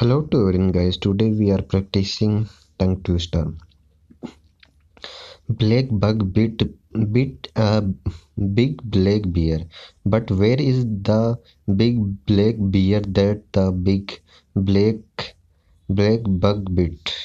Hello to everyone guys, today we are practicing tongue twister. Black bug bit, bit a big black bear, but where is the big black bear that the big black black bug bit?